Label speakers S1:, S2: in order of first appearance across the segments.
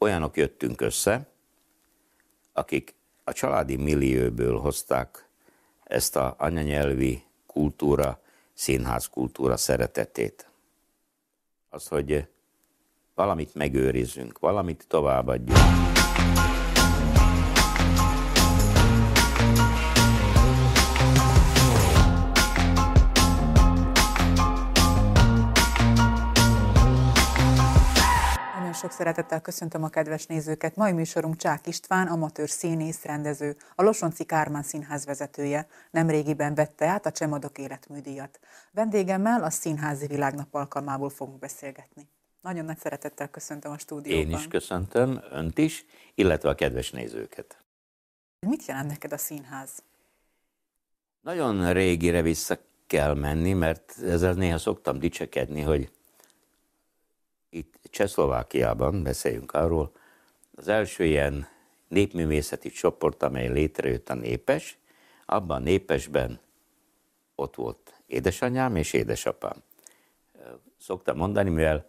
S1: olyanok jöttünk össze, akik a családi millióből hozták ezt a anyanyelvi kultúra, színház kultúra szeretetét. Az, hogy valamit megőrizzünk, valamit továbbadjunk.
S2: Sok szeretettel köszöntöm a kedves nézőket. Mai műsorunk Csák István, amatőr színész, rendező, a Losonci Kármán Színház vezetője. Nemrégiben vette át a Csemadok életműdíjat. Vendégemmel a Színházi Világnap alkalmából fogunk beszélgetni. Nagyon nagy szeretettel köszöntöm a stúdióban.
S1: Én is köszöntöm, önt is, illetve a kedves nézőket.
S2: Mit jelent neked a színház?
S1: Nagyon régire vissza kell menni, mert ezzel néha szoktam dicsekedni, hogy itt Csehszlovákiában, beszéljünk arról, az első ilyen népművészeti csoport, amely létrejött a Népes, abban a Népesben ott volt édesanyám és édesapám. Szoktam mondani, mivel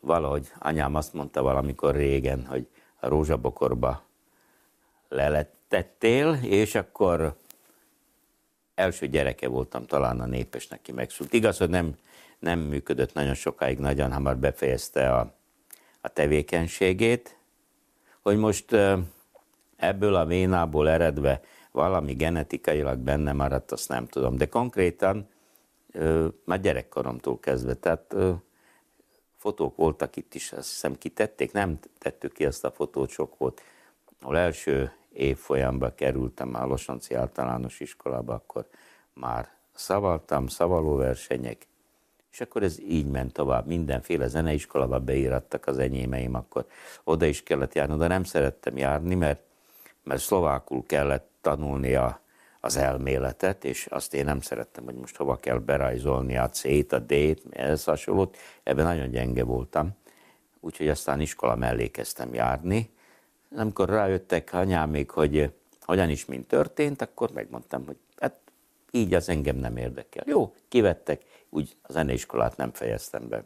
S1: valahogy anyám azt mondta valamikor régen, hogy a rózsabokorba lelettettél, és akkor első gyereke voltam talán a népesnek, ki megszült. Igaz, hogy nem nem működött nagyon sokáig, nagyon hamar befejezte a, a tevékenységét, hogy most ebből a vénából eredve valami genetikailag benne maradt, azt nem tudom. De konkrétan már gyerekkoromtól kezdve, tehát fotók voltak itt is, azt hiszem kitették, nem tettük ki azt a fotót, sok volt. Ahol első évfolyamba kerültem a Losonci általános iskolába, akkor már szavaltam, szavalóversenyek, és akkor ez így ment tovább. Mindenféle zeneiskolába beírattak az enyémeim, akkor oda is kellett járni, de nem szerettem járni, mert, mert szlovákul kellett tanulni a, az elméletet, és azt én nem szerettem, hogy most hova kell berajzolni a C-t, a D-t, ez hasonlót. Ebben nagyon gyenge voltam. Úgyhogy aztán iskola mellé kezdtem járni. Amikor rájöttek anyámék, hogy hogyan is, mint történt, akkor megmondtam, hogy így az engem nem érdekel. Jó, kivettek, úgy a zeneiskolát nem fejeztem be.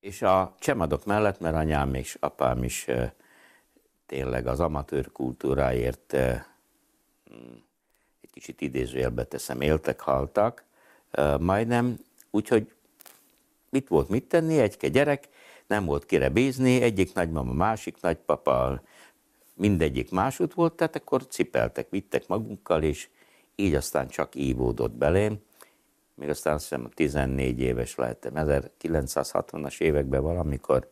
S1: És a csemadok mellett, mert anyám és apám is tényleg az amatőr kultúráért mm, egy kicsit idézőjelbe teszem, éltek, haltak, majdnem, úgyhogy mit volt mit tenni, egyke gyerek, nem volt kire bízni, egyik nagymama, másik nagypapa, mindegyik másút volt, tehát akkor cipeltek, vittek magunkkal, és így aztán csak ívódott belém még aztán azt hiszem 14 éves lehettem, 1960-as években valamikor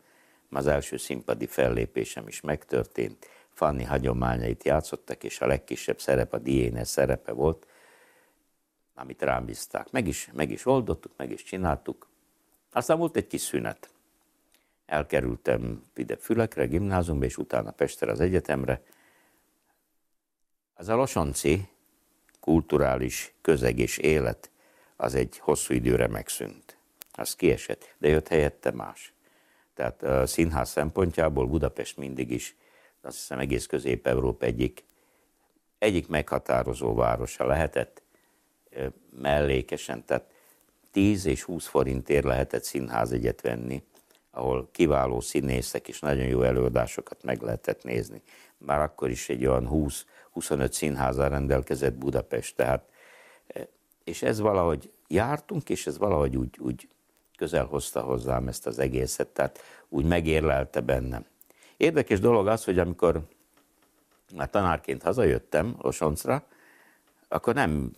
S1: az első színpadi fellépésem is megtörtént, Fanni hagyományait játszottak, és a legkisebb szerep a Diénes szerepe volt, amit rám bízták. Meg is, meg is oldottuk, meg is csináltuk. Aztán volt egy kis szünet. Elkerültem ide Fülekre, gimnáziumba, és utána Pestre az egyetemre. Ez a Losonci kulturális közeg és élet az egy hosszú időre megszűnt. Az kiesett, de jött helyette más. Tehát a színház szempontjából Budapest mindig is, azt hiszem egész Közép-Európa egyik, egyik meghatározó városa lehetett mellékesen, tehát 10 és 20 forintért lehetett színházegyet venni, ahol kiváló színészek és nagyon jó előadásokat meg lehetett nézni. Már akkor is egy olyan 20-25 színházal rendelkezett Budapest, tehát és ez valahogy jártunk, és ez valahogy úgy, úgy közel hozta hozzám ezt az egészet, tehát úgy megérlelte bennem. Érdekes dolog az, hogy amikor már tanárként hazajöttem Losoncra, akkor nem,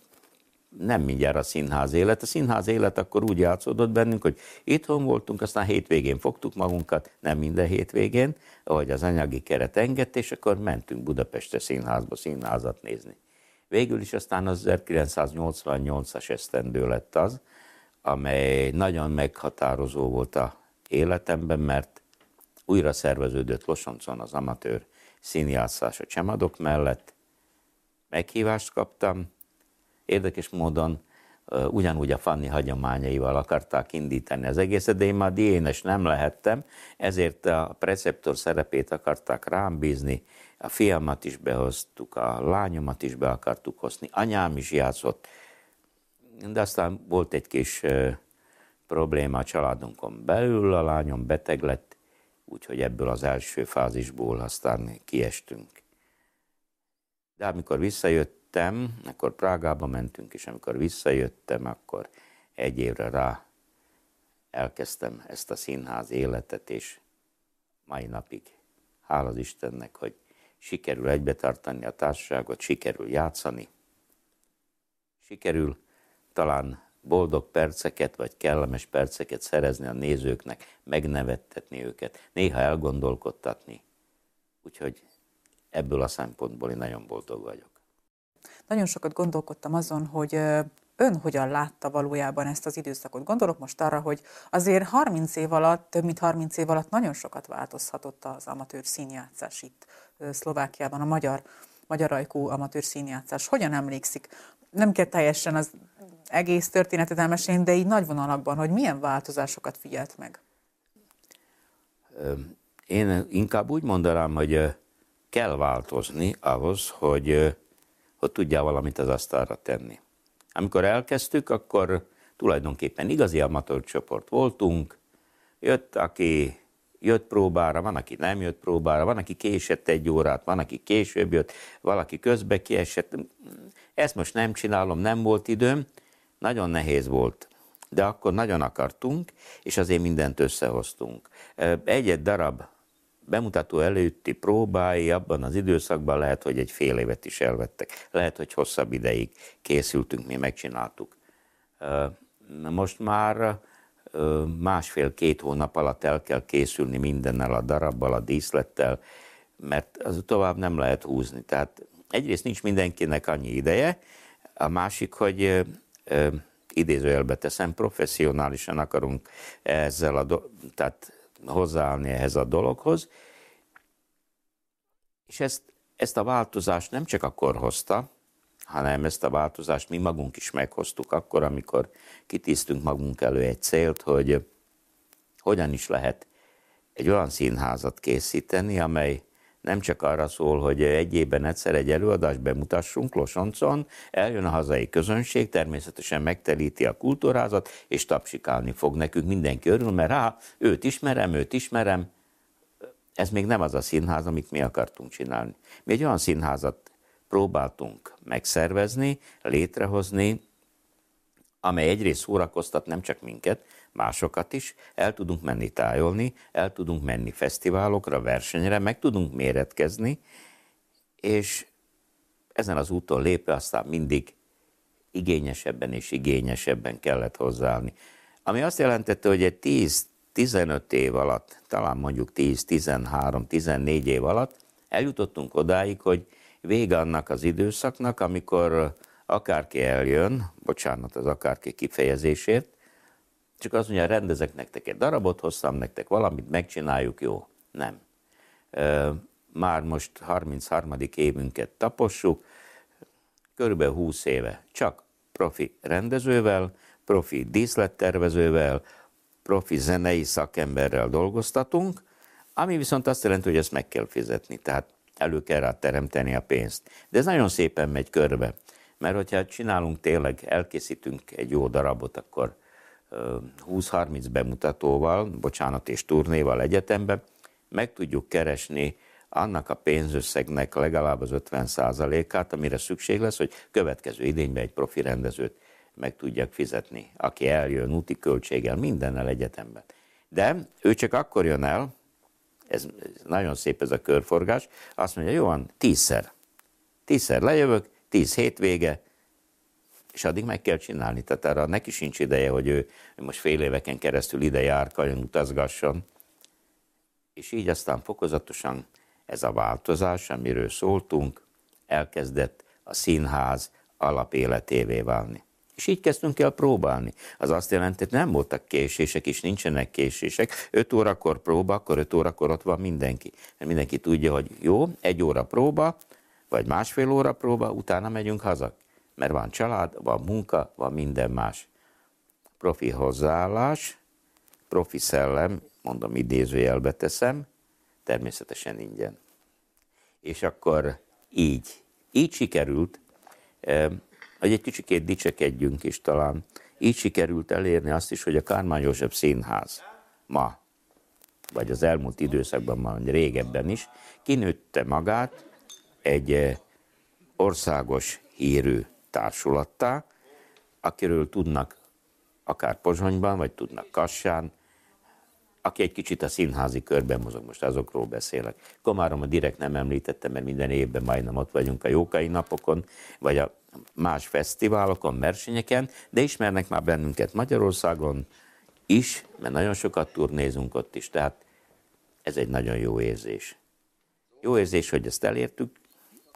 S1: nem mindjárt a színház élet. A színház élet akkor úgy játszódott bennünk, hogy itthon voltunk, aztán hétvégén fogtuk magunkat, nem minden hétvégén, ahogy az anyagi keret engedte, és akkor mentünk Budapestre színházba színházat nézni. Végül is aztán az 1988-as esztendő lett az, amely nagyon meghatározó volt a életemben, mert újra szerveződött Losoncon az amatőr színjátszás a csemadok mellett. Meghívást kaptam, érdekes módon ugyanúgy a Fanni hagyományaival akarták indítani az egészet, de én már diénes nem lehettem, ezért a preceptor szerepét akarták rám bízni, a fiamat is behoztuk, a lányomat is be akartuk hozni, anyám is játszott, de aztán volt egy kis probléma a családunkon belül, a lányom beteg lett, úgyhogy ebből az első fázisból aztán kiestünk. De amikor visszajöttem, akkor Prágába mentünk, és amikor visszajöttem, akkor egy évre rá elkezdtem ezt a színház életet, és mai napig hála az Istennek, hogy sikerül egybetartani a társaságot, sikerül játszani, sikerül talán boldog perceket, vagy kellemes perceket szerezni a nézőknek, megnevettetni őket, néha elgondolkodtatni. Úgyhogy ebből a szempontból én nagyon boldog vagyok.
S2: Nagyon sokat gondolkodtam azon, hogy ön hogyan látta valójában ezt az időszakot? Gondolok most arra, hogy azért 30 év alatt, több mint 30 év alatt nagyon sokat változhatott az amatőr színjátszás itt Szlovákiában, a magyar, magyar ajkú amatőr színjátszás. Hogyan emlékszik? Nem kell teljesen az egész történetet elmesélni, de így nagy vonalakban, hogy milyen változásokat figyelt meg?
S1: Én inkább úgy mondanám, hogy kell változni ahhoz, hogy, hogy tudjál valamit az asztalra tenni. Amikor elkezdtük, akkor tulajdonképpen igazi amatőr csoport voltunk, jött, aki jött próbára, van, aki nem jött próbára, van, aki késett egy órát, van, aki később jött, valaki közbe kiesett. Ezt most nem csinálom, nem volt időm, nagyon nehéz volt. De akkor nagyon akartunk, és azért mindent összehoztunk. Egy-egy darab bemutató előtti próbái abban az időszakban lehet, hogy egy fél évet is elvettek. Lehet, hogy hosszabb ideig készültünk, mi megcsináltuk. Most már másfél-két hónap alatt el kell készülni mindennel, a darabbal, a díszlettel, mert az tovább nem lehet húzni. Tehát egyrészt nincs mindenkinek annyi ideje, a másik, hogy idézőjelbe teszem, professzionálisan akarunk ezzel a do- tehát hozzáállni ehhez a dologhoz. És ezt, ezt a változást nem csak akkor hozta, hanem ezt a változást mi magunk is meghoztuk akkor, amikor kitíztünk magunk elő egy célt, hogy hogyan is lehet egy olyan színházat készíteni, amely nem csak arra szól, hogy egy évben egyszer egy előadást bemutassunk Losoncon, eljön a hazai közönség, természetesen megtelíti a kultúrázat, és tapsikálni fog nekünk, mindenki örül, mert rá, őt ismerem, őt ismerem. Ez még nem az a színház, amit mi akartunk csinálni. Mi egy olyan színházat próbáltunk megszervezni, létrehozni, amely egyrészt szórakoztat nem csak minket, másokat is, el tudunk menni tájolni, el tudunk menni fesztiválokra, versenyre, meg tudunk méretkezni, és ezen az úton lépve aztán mindig igényesebben és igényesebben kellett hozzáállni. Ami azt jelentette, hogy egy 10-15 év alatt, talán mondjuk 10-13-14 év alatt eljutottunk odáig, hogy vége annak az időszaknak, amikor akárki eljön, bocsánat az akárki kifejezésért, csak azt mondja, rendezek nektek egy darabot, hoztam nektek valamit, megcsináljuk, jó. Nem. Már most 33. évünket tapossuk, körülbelül 20 éve csak profi rendezővel, profi díszlettervezővel, profi zenei szakemberrel dolgoztatunk, ami viszont azt jelenti, hogy ezt meg kell fizetni, tehát elő kell rá teremteni a pénzt. De ez nagyon szépen megy körbe, mert hogyha csinálunk tényleg, elkészítünk egy jó darabot, akkor 20-30 bemutatóval, bocsánat, és turnéval egyetemben meg tudjuk keresni annak a pénzösszegnek legalább az 50%-át, amire szükség lesz, hogy következő idényben egy profi rendezőt meg tudjak fizetni, aki eljön úti költséggel, mindennel egyetemben. De ő csak akkor jön el, ez, ez nagyon szép ez a körforgás, azt mondja, jó van, tízszer. Tízszer lejövök, tíz hétvége, és addig meg kell csinálni. Tehát arra neki sincs ideje, hogy ő, most fél éveken keresztül ide járkáljon, utazgasson. És így aztán fokozatosan ez a változás, amiről szóltunk, elkezdett a színház alapéletévé válni. És így kezdtünk el próbálni. Az azt jelenti, hogy nem voltak késések, és nincsenek késések. 5 órakor próba, akkor 5 órakor ott van mindenki. Mert mindenki tudja, hogy jó, egy óra próba, vagy másfél óra próba, utána megyünk haza mert van család, van munka, van minden más. Profi hozzáállás, profi szellem, mondom idézőjelbe teszem, természetesen ingyen. És akkor így, így sikerült, hogy egy kicsikét dicsekedjünk is talán, így sikerült elérni azt is, hogy a Kármán József Színház ma vagy az elmúlt időszakban, vagy régebben is, kinőtte magát egy országos hírű társulattá, akiről tudnak akár Pozsonyban, vagy tudnak Kassán, aki egy kicsit a színházi körben mozog, most azokról beszélek. Komárom a direkt nem említettem, mert minden évben majdnem ott vagyunk a Jókai napokon, vagy a más fesztiválokon, versenyeken, de ismernek már bennünket Magyarországon is, mert nagyon sokat turnézunk ott is, tehát ez egy nagyon jó érzés. Jó érzés, hogy ezt elértük.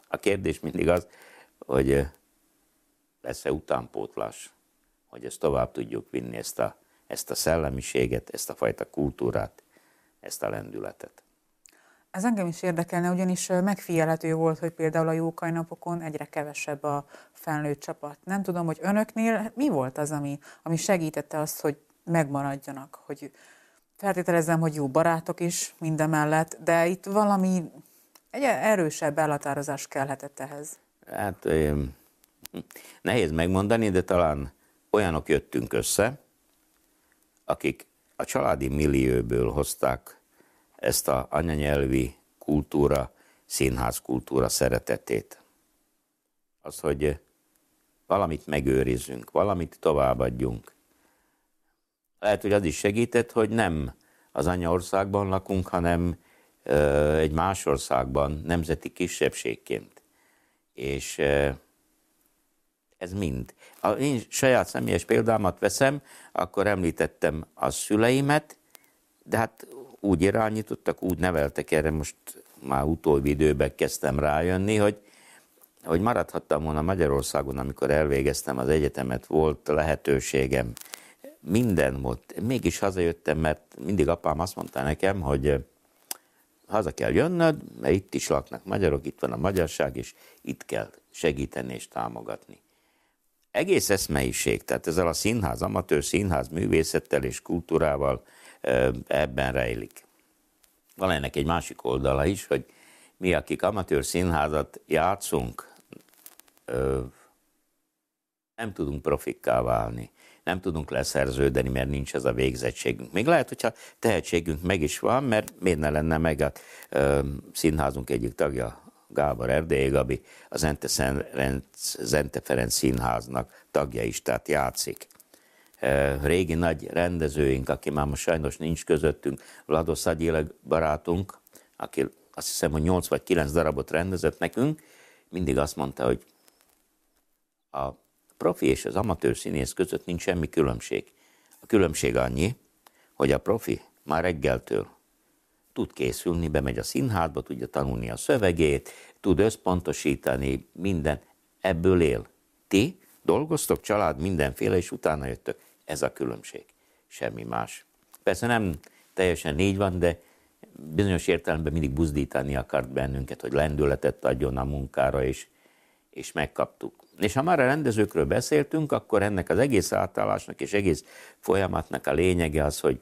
S1: A kérdés mindig az, hogy lesz-e utánpótlás, hogy ezt tovább tudjuk vinni, ezt a, ezt a szellemiséget, ezt a fajta kultúrát, ezt a lendületet.
S2: Ez engem is érdekelne, ugyanis megfigyelhető volt, hogy például a jókai napokon egyre kevesebb a felnőtt csapat. Nem tudom, hogy önöknél mi volt az, ami, ami segítette azt, hogy megmaradjanak, hogy feltételezem, hogy jó barátok is mindemellett, de itt valami egy erősebb elhatározás kellhetett ehhez.
S1: Hát nehéz megmondani, de talán olyanok jöttünk össze, akik a családi millióből hozták ezt a anyanyelvi kultúra, színház kultúra szeretetét. Az, hogy valamit megőrizzünk, valamit továbbadjunk. Lehet, hogy az is segített, hogy nem az anyaországban lakunk, hanem egy más országban, nemzeti kisebbségként. És ö, ez mind. Ha én saját személyes példámat veszem, akkor említettem a szüleimet, de hát úgy irányítottak, úgy neveltek erre, most már utóbbi időben kezdtem rájönni, hogy, hogy maradhattam volna Magyarországon, amikor elvégeztem az egyetemet, volt lehetőségem, minden volt. Mégis hazajöttem, mert mindig apám azt mondta nekem, hogy haza kell jönnöd, mert itt is laknak magyarok, itt van a magyarság, és itt kell segíteni és támogatni egész eszmeiség, tehát ezzel a színház, amatőr színház művészettel és kultúrával ebben rejlik. Van ennek egy másik oldala is, hogy mi, akik amatőr színházat játszunk, nem tudunk profikká válni, nem tudunk leszerződeni, mert nincs ez a végzettségünk. Még lehet, hogyha tehetségünk meg is van, mert miért ne lenne meg a színházunk egyik tagja, Gábor Erdélyi Gabi a Zente, Zente Ferenc Színháznak tagja is, tehát játszik. Régi nagy rendezőink, aki már most sajnos nincs közöttünk, Vlados Szagyileg barátunk, aki azt hiszem, hogy 8 vagy 9 darabot rendezett nekünk, mindig azt mondta, hogy a profi és az amatőr színész között nincs semmi különbség. A különbség annyi, hogy a profi már reggeltől tud készülni, bemegy a színházba, tudja tanulni a szövegét, tud összpontosítani, minden. Ebből él. Ti dolgoztok, család, mindenféle, és utána jöttök. Ez a különbség. Semmi más. Persze nem teljesen így van, de bizonyos értelemben mindig buzdítani akart bennünket, hogy lendületet adjon a munkára, és, és megkaptuk. És ha már a rendezőkről beszéltünk, akkor ennek az egész átállásnak és egész folyamatnak a lényege az, hogy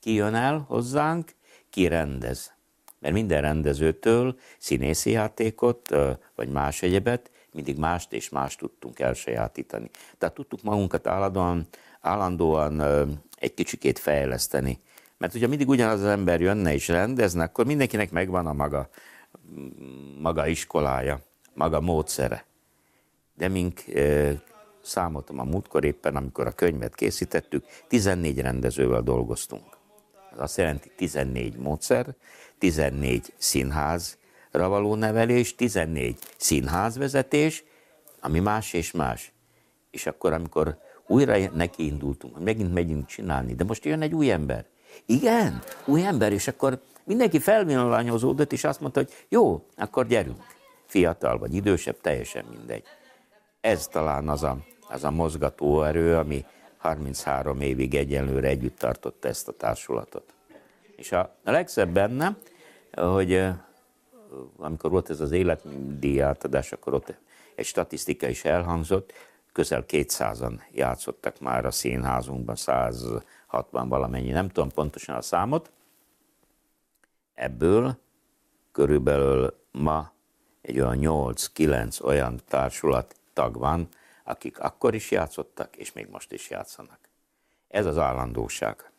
S1: ki jön el hozzánk, ki rendez. Mert minden rendezőtől színészi játékot, vagy más egyebet, mindig mást és mást tudtunk elsajátítani. Tehát tudtuk magunkat állandóan, állandóan egy kicsikét fejleszteni. Mert hogyha mindig ugyanaz az ember jönne és rendezne, akkor mindenkinek megvan a maga, maga iskolája, maga módszere. De mink számoltam a múltkor éppen, amikor a könyvet készítettük, 14 rendezővel dolgoztunk. Ez azt jelenti 14 módszer, 14 színházra való nevelés, 14 színházvezetés, ami más és más. És akkor, amikor újra neki indultunk, megint megyünk csinálni, de most jön egy új ember. Igen, új ember, és akkor mindenki felvillanyozódott, és azt mondta, hogy jó, akkor gyerünk. Fiatal vagy idősebb, teljesen mindegy. Ez talán az a, az a mozgató erő, ami 33 évig egyenlőre együtt tartotta ezt a társulatot. És a legszebb benne, hogy amikor volt ez az életdíj átadás, akkor ott egy statisztika is elhangzott, közel 200-an játszottak már a színházunkban, 160 valamennyi, nem tudom pontosan a számot. Ebből körülbelül ma egy olyan 8-9 olyan társulat tag van, akik akkor is játszottak, és még most is játszanak. Ez az állandóság.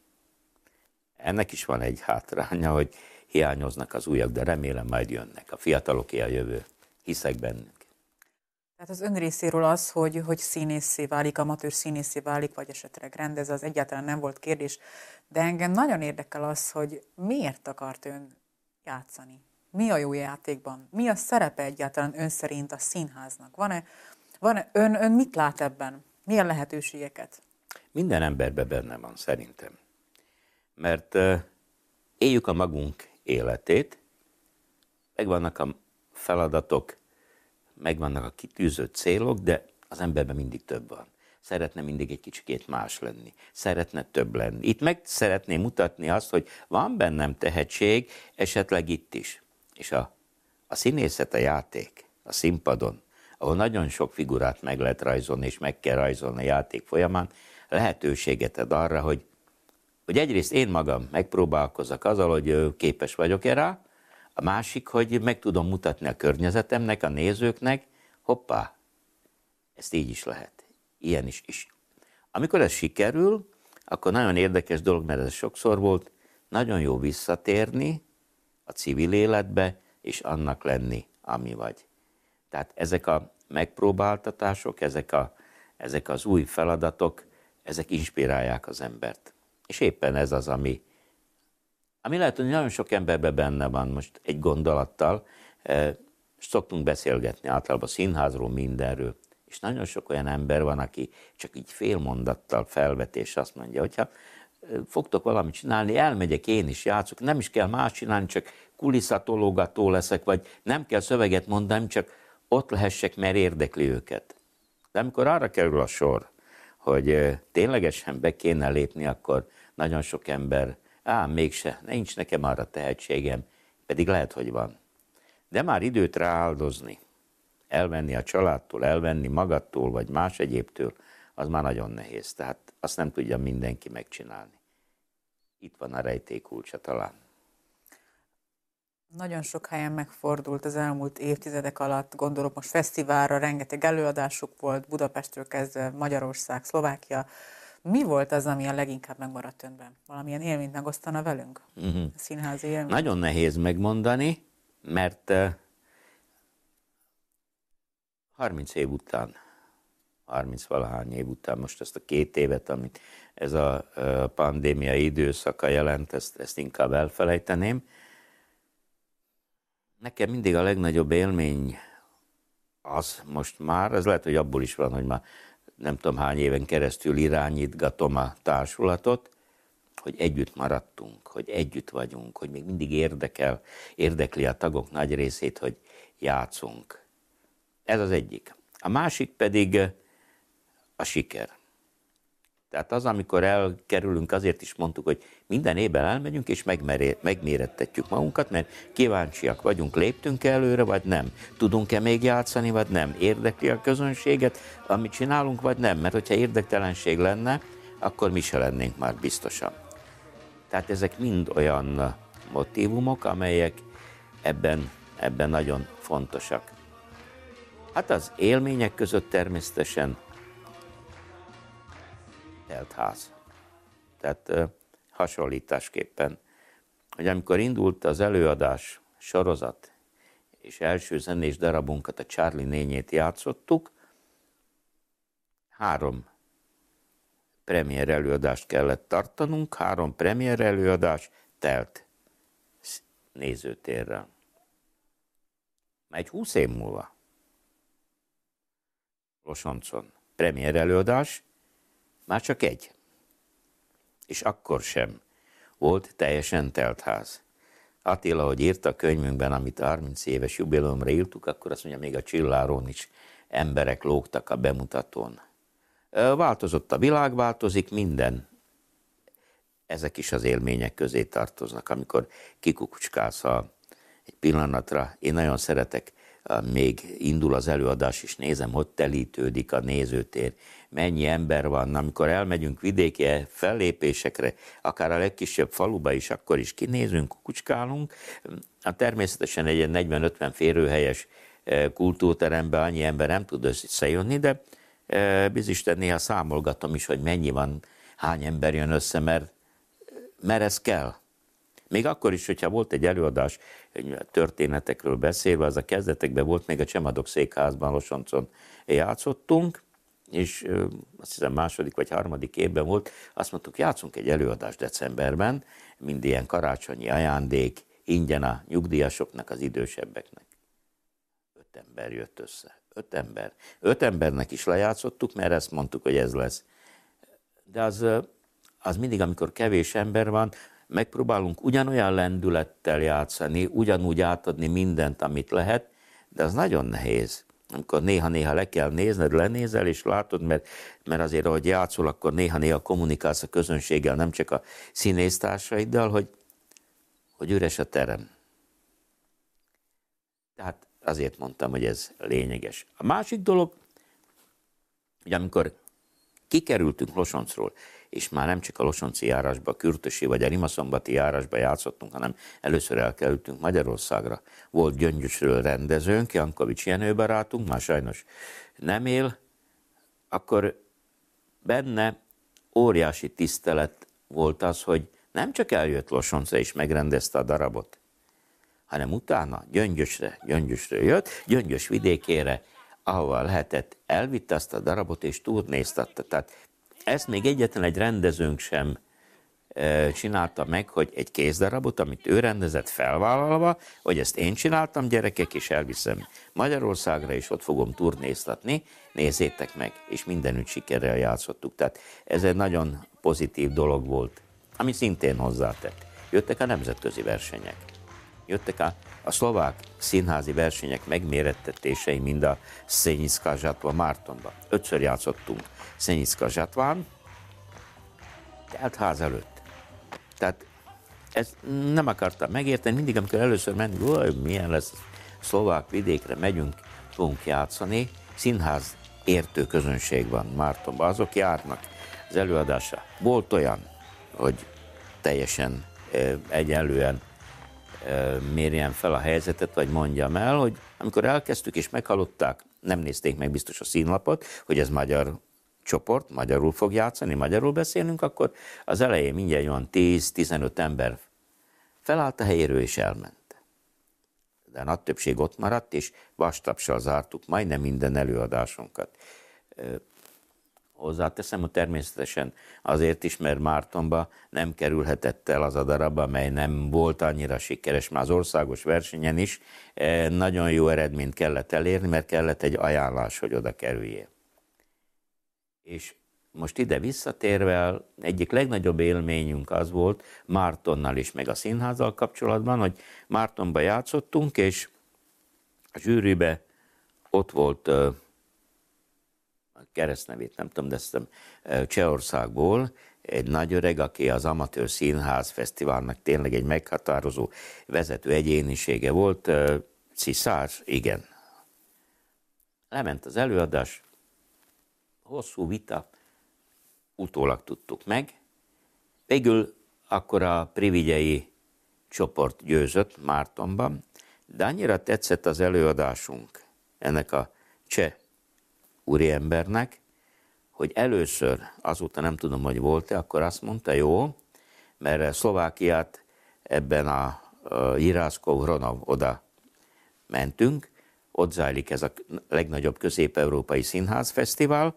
S1: Ennek is van egy hátránya, hogy hiányoznak az újak, de remélem majd jönnek. A fiataloké a jövő. Hiszek bennük.
S2: Tehát az ön részéről az, hogy, hogy színészé válik, amatőr színészé válik, vagy esetleg rendez, az egyáltalán nem volt kérdés. De engem nagyon érdekel az, hogy miért akart ön játszani? Mi a jó játékban? Mi a szerepe egyáltalán ön szerint a színháznak? Van-e, van-e ön, ön mit lát ebben? Milyen lehetőségeket?
S1: Minden emberben benne van, szerintem. Mert uh, éljük a magunk életét, megvannak a feladatok, megvannak a kitűzött célok, de az emberben mindig több van. Szeretne mindig egy kicsikét más lenni. Szeretne több lenni. Itt meg szeretném mutatni azt, hogy van bennem tehetség, esetleg itt is. És a, a színészet, a játék, a színpadon, ahol nagyon sok figurát meg lehet rajzolni, és meg kell rajzolni a játék folyamán, lehetőséget ad arra, hogy, hogy egyrészt én magam megpróbálkozok azzal, hogy képes vagyok-e rá, a másik, hogy meg tudom mutatni a környezetemnek, a nézőknek, hoppá, ezt így is lehet. Ilyen is is. Amikor ez sikerül, akkor nagyon érdekes dolog, mert ez sokszor volt, nagyon jó visszatérni a civil életbe, és annak lenni, ami vagy. Tehát ezek a megpróbáltatások, ezek, a, ezek az új feladatok, ezek inspirálják az embert. És éppen ez az, ami, ami lehet, hogy nagyon sok emberben benne van most egy gondolattal, eh, szoktunk beszélgetni általában színházról, mindenről, és nagyon sok olyan ember van, aki csak így fél mondattal felvet, és azt mondja, hogyha eh, fogtok valamit csinálni, elmegyek én is, játszok, nem is kell más csinálni, csak kulisszatologató leszek, vagy nem kell szöveget mondani, csak ott lehessek, mert érdekli őket. De amikor arra kerül a sor, hogy ténylegesen be kéne lépni, akkor nagyon sok ember Ám mégse, nincs nekem arra tehetségem, pedig lehet, hogy van. De már időt rááldozni, elvenni a családtól, elvenni magattól, vagy más egyébtől, az már nagyon nehéz. Tehát azt nem tudja mindenki megcsinálni. Itt van a rejtékulcsa talán.
S2: Nagyon sok helyen megfordult az elmúlt évtizedek alatt, gondolok most fesztiválra, rengeteg előadásuk volt, Budapestről kezdve Magyarország, Szlovákia, mi volt az, ami a leginkább megmaradt önben? Valamilyen élményt megosztana velünk? Uh-huh. Színházi élmény?
S1: Nagyon nehéz megmondani, mert uh, 30 év után, 30 valahány év után, most ezt a két évet, amit ez a uh, pandémia időszaka jelent, ezt, ezt inkább elfelejteném. Nekem mindig a legnagyobb élmény az most már, ez lehet, hogy abból is van, hogy már nem tudom hány éven keresztül irányítgatom a társulatot, hogy együtt maradtunk, hogy együtt vagyunk, hogy még mindig érdekel, érdekli a tagok nagy részét, hogy játszunk. Ez az egyik. A másik pedig a siker. Tehát az, amikor elkerülünk, azért is mondtuk, hogy minden évben elmegyünk és megmérettetjük magunkat, mert kíváncsiak vagyunk, léptünk előre, vagy nem. Tudunk-e még játszani, vagy nem. Érdekli a közönséget, amit csinálunk, vagy nem. Mert hogyha érdektelenség lenne, akkor mi se lennénk már biztosan. Tehát ezek mind olyan motivumok, amelyek ebben, ebben nagyon fontosak. Hát az élmények között természetesen telt ház. Tehát hasonlításképpen, hogy amikor indult az előadás sorozat, és első zenés darabunkat, a Charlie nényét játszottuk, három premier előadást kellett tartanunk, három premier előadás telt nézőtérrel. Egy húsz év múlva Losoncon premier előadás, már csak egy. És akkor sem volt teljesen telt ház. Attila, hogy írta a könyvünkben, amit a 30 éves jubileumra írtuk, akkor azt mondja, még a Csilláron is emberek lógtak a bemutatón. Változott a világ, változik minden. Ezek is az élmények közé tartoznak, amikor kikukucskálsz a, egy pillanatra. Én nagyon szeretek még indul az előadás, és nézem, hogy telítődik a nézőtér, mennyi ember van, amikor elmegyünk vidéki fellépésekre, akár a legkisebb faluba is, akkor is kinézünk, kucskálunk. A természetesen egy 40-50 férőhelyes kultúrteremben annyi ember nem tud összejönni, de bizisten néha számolgatom is, hogy mennyi van, hány ember jön össze, mert mert ez kell. Még akkor is, hogyha volt egy előadás történetekről beszélve, az a kezdetekben volt, még a Csemadok székházban Losoncon játszottunk, és azt hiszem második vagy harmadik évben volt, azt mondtuk, játszunk egy előadást decemberben, mind ilyen karácsonyi ajándék, ingyen a nyugdíjasoknak, az idősebbeknek. Öt ember jött össze. Öt ember. Öt embernek is lejátszottuk, mert ezt mondtuk, hogy ez lesz. De az, az mindig, amikor kevés ember van, megpróbálunk ugyanolyan lendülettel játszani, ugyanúgy átadni mindent, amit lehet, de az nagyon nehéz. Amikor néha-néha le kell nézned, lenézel, és látod, mert, mert azért, ahogy játszol, akkor néha-néha kommunikálsz a közönséggel, nem csak a színésztársaiddal, hogy, hogy üres a terem. Tehát azért mondtam, hogy ez lényeges. A másik dolog, hogy amikor kikerültünk Losoncról, és már nem csak a Losonci járásba, Kürtösi vagy a Rimaszombati járásba játszottunk, hanem először elkerültünk Magyarországra. Volt Gyöngyösről rendezőnk, Jankovics Jenő barátunk, már sajnos nem él, akkor benne óriási tisztelet volt az, hogy nem csak eljött Losonca és megrendezte a darabot, hanem utána Gyöngyösre, Gyöngyösre jött, Gyöngyös vidékére, ahova lehetett, elvitte azt a darabot és turnéztatta. Tehát ezt még egyetlen egy rendezőnk sem csinálta meg, hogy egy kézdarabot, amit ő rendezett felvállalva, hogy ezt én csináltam gyerekek, és elviszem Magyarországra, és ott fogom turnéztatni, nézzétek meg, és mindenütt sikerrel játszottuk. Tehát ez egy nagyon pozitív dolog volt, ami szintén hozzátett. Jöttek a nemzetközi versenyek. Jöttek a, a szlovák színházi versenyek megmérettetései, mind a Szenyiszka Zsatva Mártonba. Ötször játszottunk Szenyiszka Zsatván, telt ház előtt. Tehát ezt nem akartam megérteni, mindig, amikor először mentünk, hogy milyen lesz szlovák vidékre, megyünk, fogunk játszani, színház értő közönség van Mártonban, azok járnak az előadásra. Volt olyan, hogy teljesen egyenlően mérjen fel a helyzetet, vagy mondjam el, hogy amikor elkezdtük és meghallották, nem nézték meg biztos a színlapot, hogy ez magyar csoport, magyarul fog játszani, magyarul beszélünk, akkor az elején mindjárt olyan 10-15 ember felállt a helyéről és elment. De a nagy többség ott maradt, és vastapsal zártuk majdnem minden előadásunkat. Hozzáteszem, hogy természetesen azért is, mert Mártonba nem kerülhetett el az a darab, amely nem volt annyira sikeres, már az országos versenyen is. Nagyon jó eredményt kellett elérni, mert kellett egy ajánlás, hogy oda kerüljél. És most ide visszatérve, egyik legnagyobb élményünk az volt Mártonnal is, meg a színházzal kapcsolatban, hogy Mártonba játszottunk, és a zsűribe ott volt keresztnevét, nem tudom, de ezt Csehországból, egy nagy öreg, aki az Amatőr Színház Fesztiválnak tényleg egy meghatározó vezető egyénisége volt, Ciszár, igen. Lement az előadás, hosszú vita, utólag tudtuk meg. Végül akkor a privigyei csoport győzött Mártonban, de annyira tetszett az előadásunk ennek a cseh úriembernek, hogy először, azóta nem tudom, hogy volt-e, akkor azt mondta, jó, mert Szlovákiát ebben a, Jirászkov Hronov oda mentünk, ott zajlik ez a legnagyobb közép-európai színházfesztivál,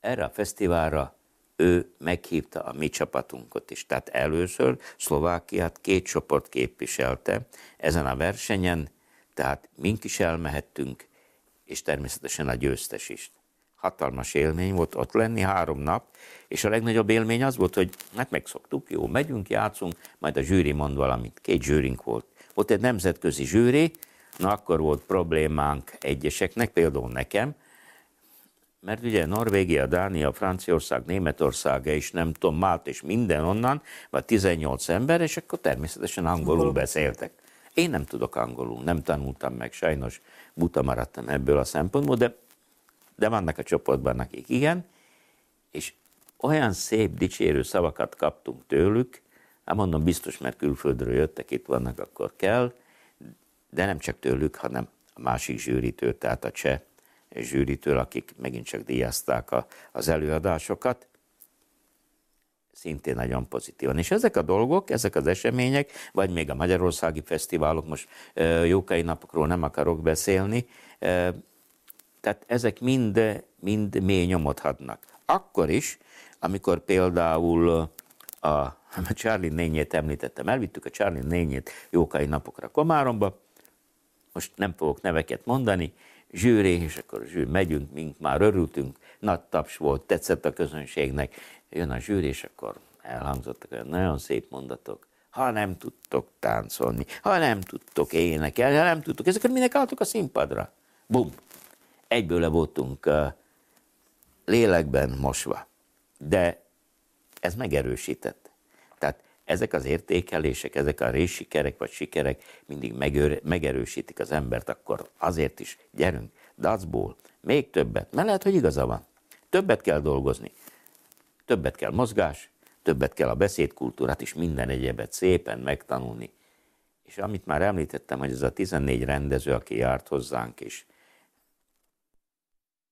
S1: erre a fesztiválra ő meghívta a mi csapatunkat is. Tehát először Szlovákiát két csoport képviselte ezen a versenyen, tehát mink is elmehettünk, és természetesen a győztes is. Hatalmas élmény volt ott lenni három nap, és a legnagyobb élmény az volt, hogy hát megszoktuk, jó, megyünk, játszunk, majd a zsűri mond valamit. Két zsűrink volt. Volt egy nemzetközi zsűri, na akkor volt problémánk egyeseknek, például nekem, mert ugye Norvégia, Dánia, Franciaország, Németország és nem tudom, Mált és minden onnan, vagy 18 ember, és akkor természetesen angolul beszéltek. Én nem tudok angolul, nem tanultam meg, sajnos buta maradtam ebből a szempontból, de, de vannak a csoportban, akik igen, és olyan szép, dicsérő szavakat kaptunk tőlük, hát mondom, biztos, mert külföldről jöttek, itt vannak, akkor kell, de nem csak tőlük, hanem a másik zsűritől, tehát a cseh zsűritől, akik megint csak díjazták a, az előadásokat. Szintén nagyon pozitívan. És ezek a dolgok, ezek az események, vagy még a Magyarországi Fesztiválok, most Jókai napokról nem akarok beszélni, tehát ezek mind, mind mély nyomot hadnak. Akkor is, amikor például a, a Charlie nényét említettem, elvittük a Charlie nényét Jókai napokra Komáromba, most nem fogok neveket mondani, zsűri, és akkor zsűri, megyünk, mink már örültünk, nagy taps volt, tetszett a közönségnek, jön a zsűri, és akkor elhangzottak olyan nagyon szép mondatok. Ha nem tudtok táncolni, ha nem tudtok énekelni, ha nem tudtok, ezeket minek álltok a színpadra. Bum! Egyből le voltunk lélekben mosva. De ez megerősített. Tehát ezek az értékelések, ezek a részsikerek vagy sikerek mindig megerősítik az embert, akkor azért is gyerünk, dacból, még többet, mert lehet, hogy igaza van. Többet kell dolgozni, többet kell mozgás, többet kell a beszédkultúrát és minden egyebet szépen megtanulni. És amit már említettem, hogy ez a 14 rendező, aki járt hozzánk, és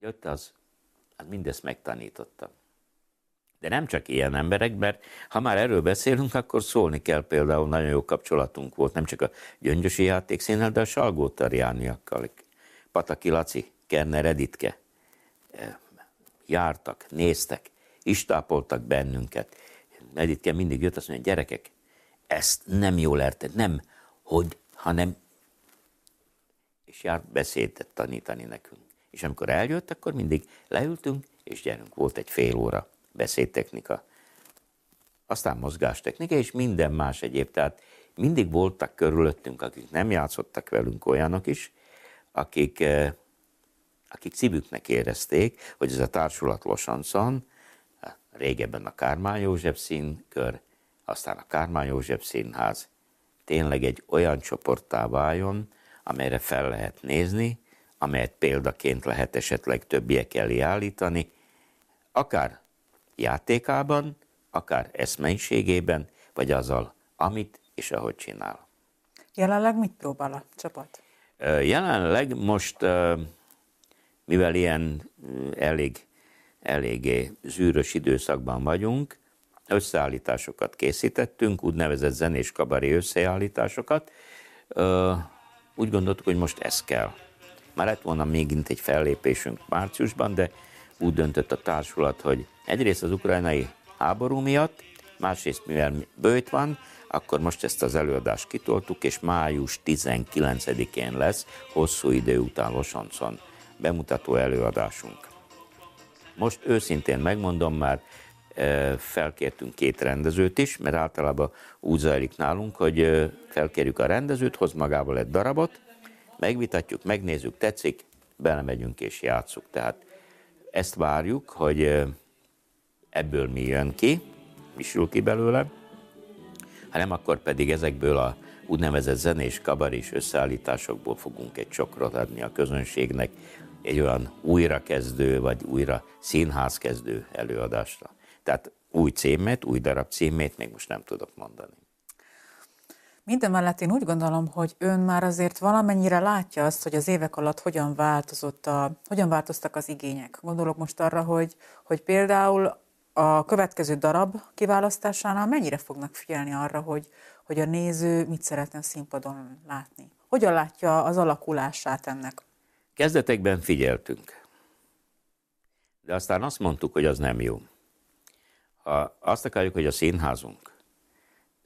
S1: jött az, hát mindezt megtanította. De nem csak ilyen emberek, mert ha már erről beszélünk, akkor szólni kell például, nagyon jó kapcsolatunk volt, nem csak a Gyöngyösi játékszínnel, de a Salgó Tarjániakkal, Pataki Laci, Kerner Editke, eh, jártak, néztek, istápoltak bennünket. Editke mindig jött, azt mondja, gyerekek, ezt nem jól érted, nem, hogy, hanem, és járt beszédet tanítani nekünk. És amikor eljött, akkor mindig leültünk, és gyerünk, volt egy fél óra beszédtechnika, aztán mozgástechnika, és minden más egyéb. Tehát mindig voltak körülöttünk, akik nem játszottak velünk olyanok is, akik, eh, akik szívüknek érezték, hogy ez a társulat Losancon, régebben a Kármán József színkör, aztán a Kármán József színház tényleg egy olyan csoporttá váljon, amelyre fel lehet nézni, amelyet példaként lehet esetleg többiek elé állítani, akár játékában, akár eszmeiségében, vagy azzal, amit és ahogy csinál.
S2: Jelenleg mit próbál a csapat?
S1: Jelenleg most, mivel ilyen elég, eléggé zűrös időszakban vagyunk, összeállításokat készítettünk, úgynevezett zenés kabari összeállításokat. Úgy gondoltuk, hogy most ez kell. Már lett volna még egy fellépésünk márciusban, de úgy döntött a társulat, hogy egyrészt az ukrajnai háború miatt, másrészt mivel bőjt van, akkor most ezt az előadást kitoltuk, és május 19-én lesz, hosszú idő után Losoncon bemutató előadásunk. Most őszintén megmondom már, felkértünk két rendezőt is, mert általában úgy zajlik nálunk, hogy felkérjük a rendezőt, hoz magával egy darabot, megvitatjuk, megnézzük, tetszik, belemegyünk és játszuk. Tehát ezt várjuk, hogy ebből mi jön ki, mi sül ki belőle, hanem akkor pedig ezekből a úgynevezett zenés kabaris összeállításokból fogunk egy csokrot adni a közönségnek, egy olyan újrakezdő, vagy újra színházkezdő előadásra. Tehát új címét, új darab címét még most nem tudok mondani.
S2: Mindemellett én úgy gondolom, hogy ön már azért valamennyire látja azt, hogy az évek alatt hogyan, változott a, hogyan változtak az igények. Gondolok most arra, hogy, hogy például a következő darab kiválasztásánál mennyire fognak figyelni arra, hogy, hogy a néző mit szeretne a színpadon látni? Hogyan látja az alakulását ennek?
S1: Kezdetekben figyeltünk. De aztán azt mondtuk, hogy az nem jó. Ha azt akarjuk, hogy a színházunk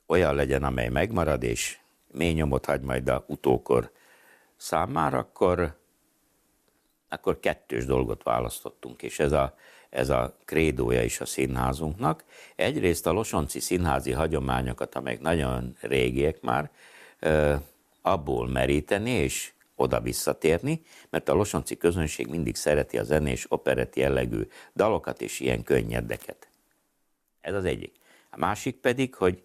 S1: olyan legyen, amely megmarad, és mély nyomot hagy majd a utókor számára, akkor, akkor kettős dolgot választottunk, és ez a, ez a krédója is a színházunknak. Egyrészt a losonci színházi hagyományokat, amelyek nagyon régiek már, abból meríteni, és oda visszatérni, mert a losonci közönség mindig szereti a zenés operett jellegű dalokat és ilyen könnyedeket. Ez az egyik. A másik pedig, hogy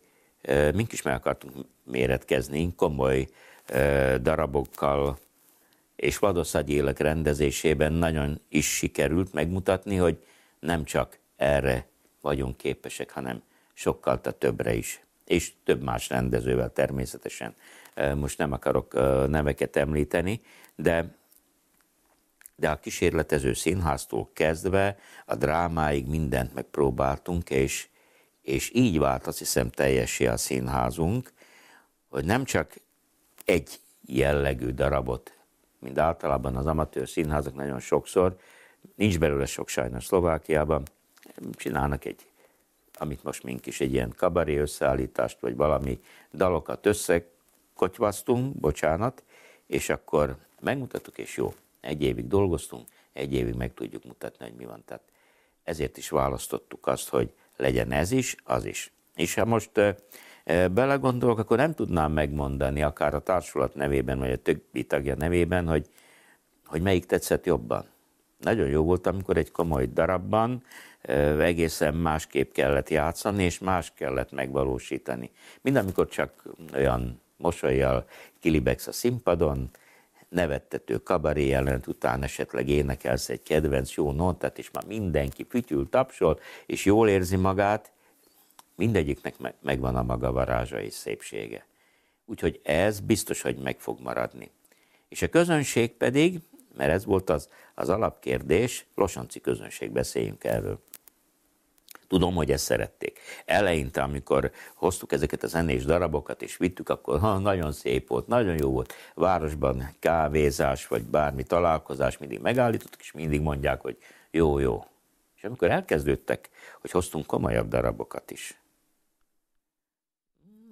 S1: mink is meg akartunk méretkezni, komoly darabokkal és vadoszagy élek rendezésében nagyon is sikerült megmutatni, hogy nem csak erre vagyunk képesek, hanem sokkal többre is. És több más rendezővel természetesen. Most nem akarok neveket említeni, de de a kísérletező színháztól kezdve a drámáig mindent megpróbáltunk, és és így vált azt hiszem teljessé a színházunk, hogy nem csak egy jellegű darabot, mint általában az amatőr színházak nagyon sokszor, nincs belőle sok sajnos Szlovákiában, csinálnak egy, amit most mink is, egy ilyen kabaré összeállítást, vagy valami dalokat összekotyvasztunk, bocsánat, és akkor megmutattuk, és jó, egy évig dolgoztunk, egy évig meg tudjuk mutatni, hogy mi van. Tehát ezért is választottuk azt, hogy legyen ez is, az is. És ha most belegondolok, akkor nem tudnám megmondani, akár a társulat nevében, vagy a többi tagja nevében, hogy, hogy melyik tetszett jobban. Nagyon jó volt, amikor egy komoly darabban egészen másképp kellett játszani, és más kellett megvalósítani. Mind amikor csak olyan mosolyjal kilibegsz a színpadon, nevettető kabaré jelenet után esetleg énekelsz egy kedvenc jó notát, és már mindenki fütyül, tapsol, és jól érzi magát, mindegyiknek megvan a maga varázsa és szépsége. Úgyhogy ez biztos, hogy meg fog maradni. És a közönség pedig, mert ez volt az, az alapkérdés, Losanci közönség, beszéljünk erről. Tudom, hogy ezt szerették. Eleinte, amikor hoztuk ezeket a zenés darabokat és vittük, akkor ha, nagyon szép volt, nagyon jó volt. Városban kávézás, vagy bármi találkozás, mindig megállítottak, és mindig mondják, hogy jó, jó. És amikor elkezdődtek, hogy hoztunk komolyabb darabokat is,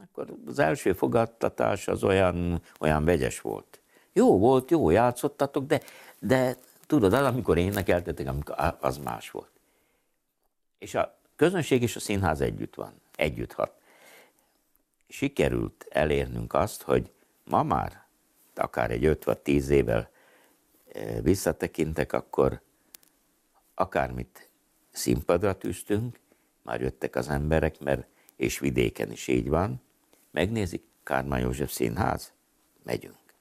S1: akkor az első fogadtatás az olyan, olyan vegyes volt. Jó volt, jó játszottatok, de, de tudod, az, amikor énekeltetek, amikor az más volt. És a közönség és a színház együtt van, együtt hat. Sikerült elérnünk azt, hogy ma már, akár egy 5 vagy 10 évvel visszatekintek, akkor akármit színpadra tűztünk, már jöttek az emberek, mert és vidéken is így van, megnézik, Kármán József Színház, megyünk.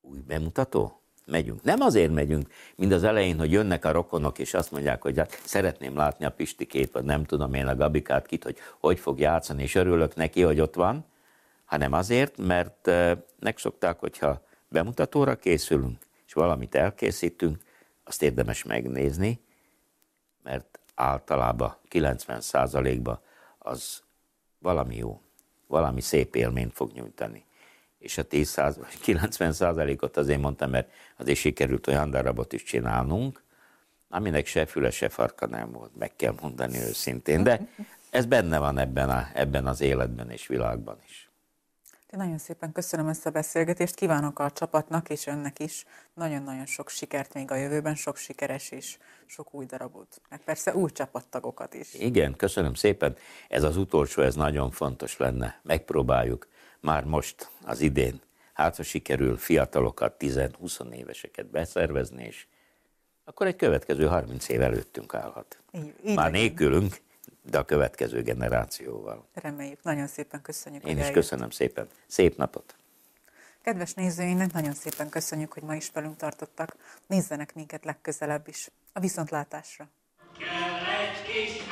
S1: Új bemutató? Megyünk. Nem azért megyünk, mint az elején, hogy jönnek a rokonok, és azt mondják, hogy hát szeretném látni a Pistikét, vagy nem tudom én a Gabikát kit, hogy hogy fog játszani, és örülök neki, hogy ott van, hanem azért, mert megszokták, hogyha bemutatóra készülünk, és valamit elkészítünk, azt érdemes megnézni, mert általában 90%-ban az valami jó, valami szép élményt fog nyújtani és a 10 vagy 90 százalékot azért mondtam, mert azért sikerült olyan darabot is csinálnunk, aminek se füle, se farka nem volt, meg kell mondani őszintén, de ez benne van ebben, a, ebben az életben és világban is.
S2: Én nagyon szépen köszönöm ezt a beszélgetést, kívánok a csapatnak és önnek is nagyon-nagyon sok sikert még a jövőben, sok sikeres és sok új darabot, meg persze új csapattagokat is.
S1: Igen, köszönöm szépen. Ez az utolsó, ez nagyon fontos lenne. Megpróbáljuk már most, az idén, hát ha sikerül fiatalokat, 10-20 éveseket beszervezni, és akkor egy következő 30 év előttünk állhat. Így, így már nélkülünk, de a következő generációval.
S2: Reméljük. Nagyon szépen köszönjük.
S1: Én is eljött. köszönöm szépen. Szép napot!
S2: Kedves nézőinknek nagyon szépen köszönjük, hogy ma is velünk tartottak. Nézzenek minket legközelebb is. A viszontlátásra! Kell egy kis